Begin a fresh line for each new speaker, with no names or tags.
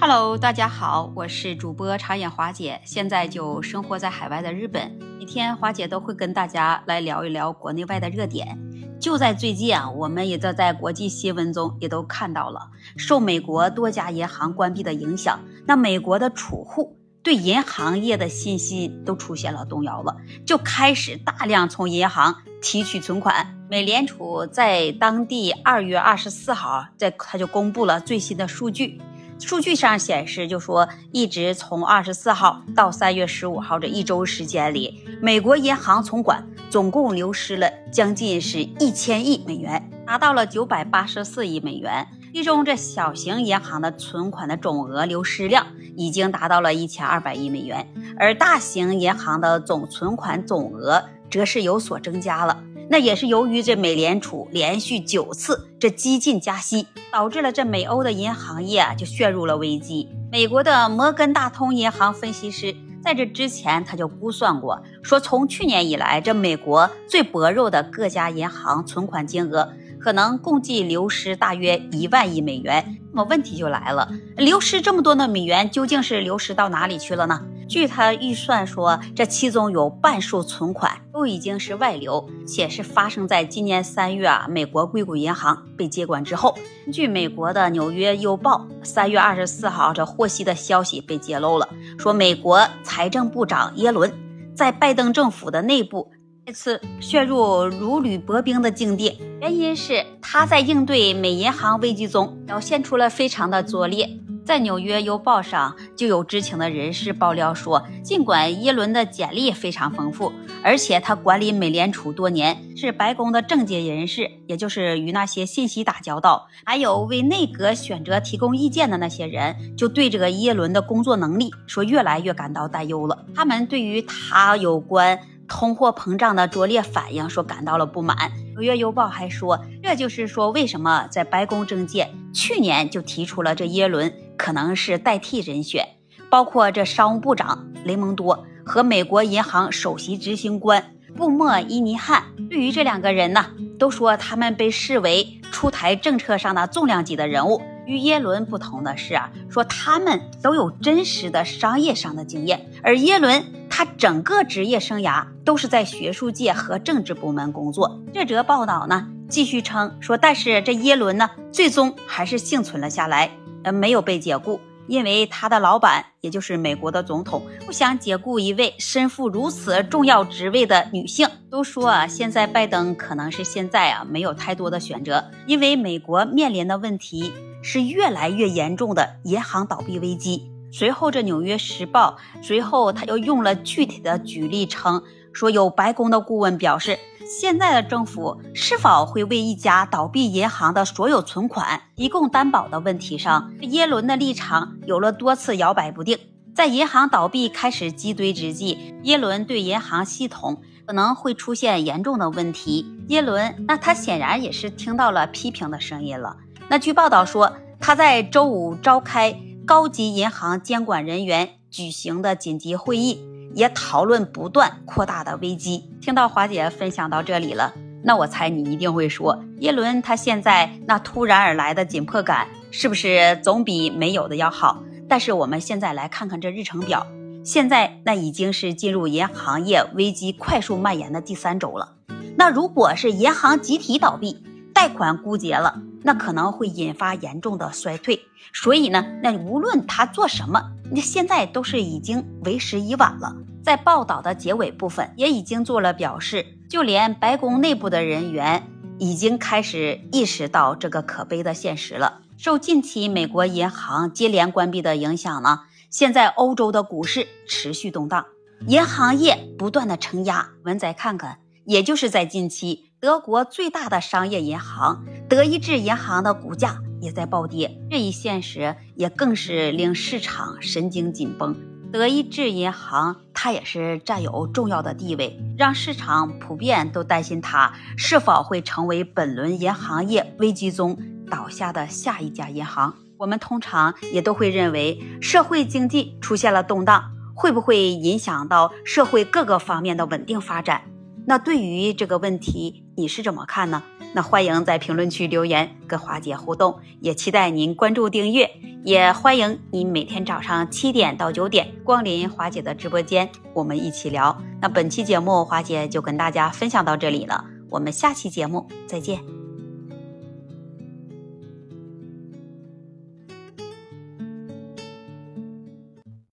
Hello，大家好，我是主播茶眼华姐，现在就生活在海外的日本。每天华姐都会跟大家来聊一聊国内外的热点。就在最近啊，我们也都在国际新闻中也都看到了，受美国多家银行关闭的影响，那美国的储户对银行业的信心都出现了动摇了，就开始大量从银行提取存款。美联储在当地二月二十四号，在他就公布了最新的数据。数据上显示，就说一直从二十四号到三月十五号这一周时间里，美国银行存款总共流失了将近是一千亿美元，达到了九百八十四亿美元。其中，这小型银行的存款的总额流失量已经达到了一千二百亿美元，而大型银行的总存款总额则是有所增加了。那也是由于这美联储连续九次这激进加息，导致了这美欧的银行业啊就陷入了危机。美国的摩根大通银行分析师在这之前他就估算过，说从去年以来，这美国最薄弱的各家银行存款金额可能共计流失大约一万亿美元。那么问题就来了，流失这么多的美元，究竟是流失到哪里去了呢？据他预算说，这其中有半数存款都已经是外流，且是发生在今年三月啊，美国硅谷银行被接管之后。据美国的《纽约邮报》三月二十四号这获悉的消息被揭露了，说美国财政部长耶伦在拜登政府的内部再次陷入如履薄冰的境地，原因是他在应对美银行危机中表现出了非常的拙劣。在《纽约邮报》上就有知情的人士爆料说，尽管耶伦的简历非常丰富，而且他管理美联储多年，是白宫的政界人士，也就是与那些信息打交道，还有为内阁选择提供意见的那些人，就对这个耶伦的工作能力说越来越感到担忧了。他们对于他有关通货膨胀的拙劣反应说感到了不满。《纽约邮报》还说，这就是说为什么在白宫政界去年就提出了这耶伦。可能是代替人选，包括这商务部长雷蒙多和美国银行首席执行官布莫伊尼汉。对于这两个人呢，都说他们被视为出台政策上的重量级的人物。与耶伦不同的是啊，说他们都有真实的商业上的经验，而耶伦他整个职业生涯都是在学术界和政治部门工作。这则报道呢，继续称说，但是这耶伦呢，最终还是幸存了下来。呃，没有被解雇，因为他的老板，也就是美国的总统，不想解雇一位身负如此重要职位的女性。都说啊，现在拜登可能是现在啊没有太多的选择，因为美国面临的问题是越来越严重的银行倒闭危机。随后，这《纽约时报》随后他又用了具体的举例称，说有白宫的顾问表示。现在的政府是否会为一家倒闭银行的所有存款提供担保的问题上，耶伦的立场有了多次摇摆不定。在银行倒闭开始积堆之际，耶伦对银行系统可能会出现严重的问题。耶伦，那他显然也是听到了批评的声音了。那据报道说，他在周五召开高级银行监管人员举行的紧急会议。也讨论不断扩大的危机。听到华姐分享到这里了，那我猜你一定会说，耶伦他现在那突然而来的紧迫感，是不是总比没有的要好？但是我们现在来看看这日程表，现在那已经是进入银行业危机快速蔓延的第三周了。那如果是银行集体倒闭，贷款枯竭了，那可能会引发严重的衰退。所以呢，那无论他做什么。那现在都是已经为时已晚了。在报道的结尾部分也已经做了表示，就连白宫内部的人员已经开始意识到这个可悲的现实了。受近期美国银行接连关闭的影响呢，现在欧洲的股市持续动荡，银行业不断的承压。文仔看看，也就是在近期，德国最大的商业银行德意志银行的股价。也在暴跌，这一现实也更是令市场神经紧绷。德意志银行它也是占有重要的地位，让市场普遍都担心它是否会成为本轮银行业危机中倒下的下一家银行。我们通常也都会认为，社会经济出现了动荡，会不会影响到社会各个方面的稳定发展？那对于这个问题，你是怎么看呢？那欢迎在评论区留言跟华姐互动，也期待您关注订阅，也欢迎你每天早上七点到九点光临华姐的直播间，我们一起聊。那本期节目华姐就跟大家分享到这里了，我们下期节目再见。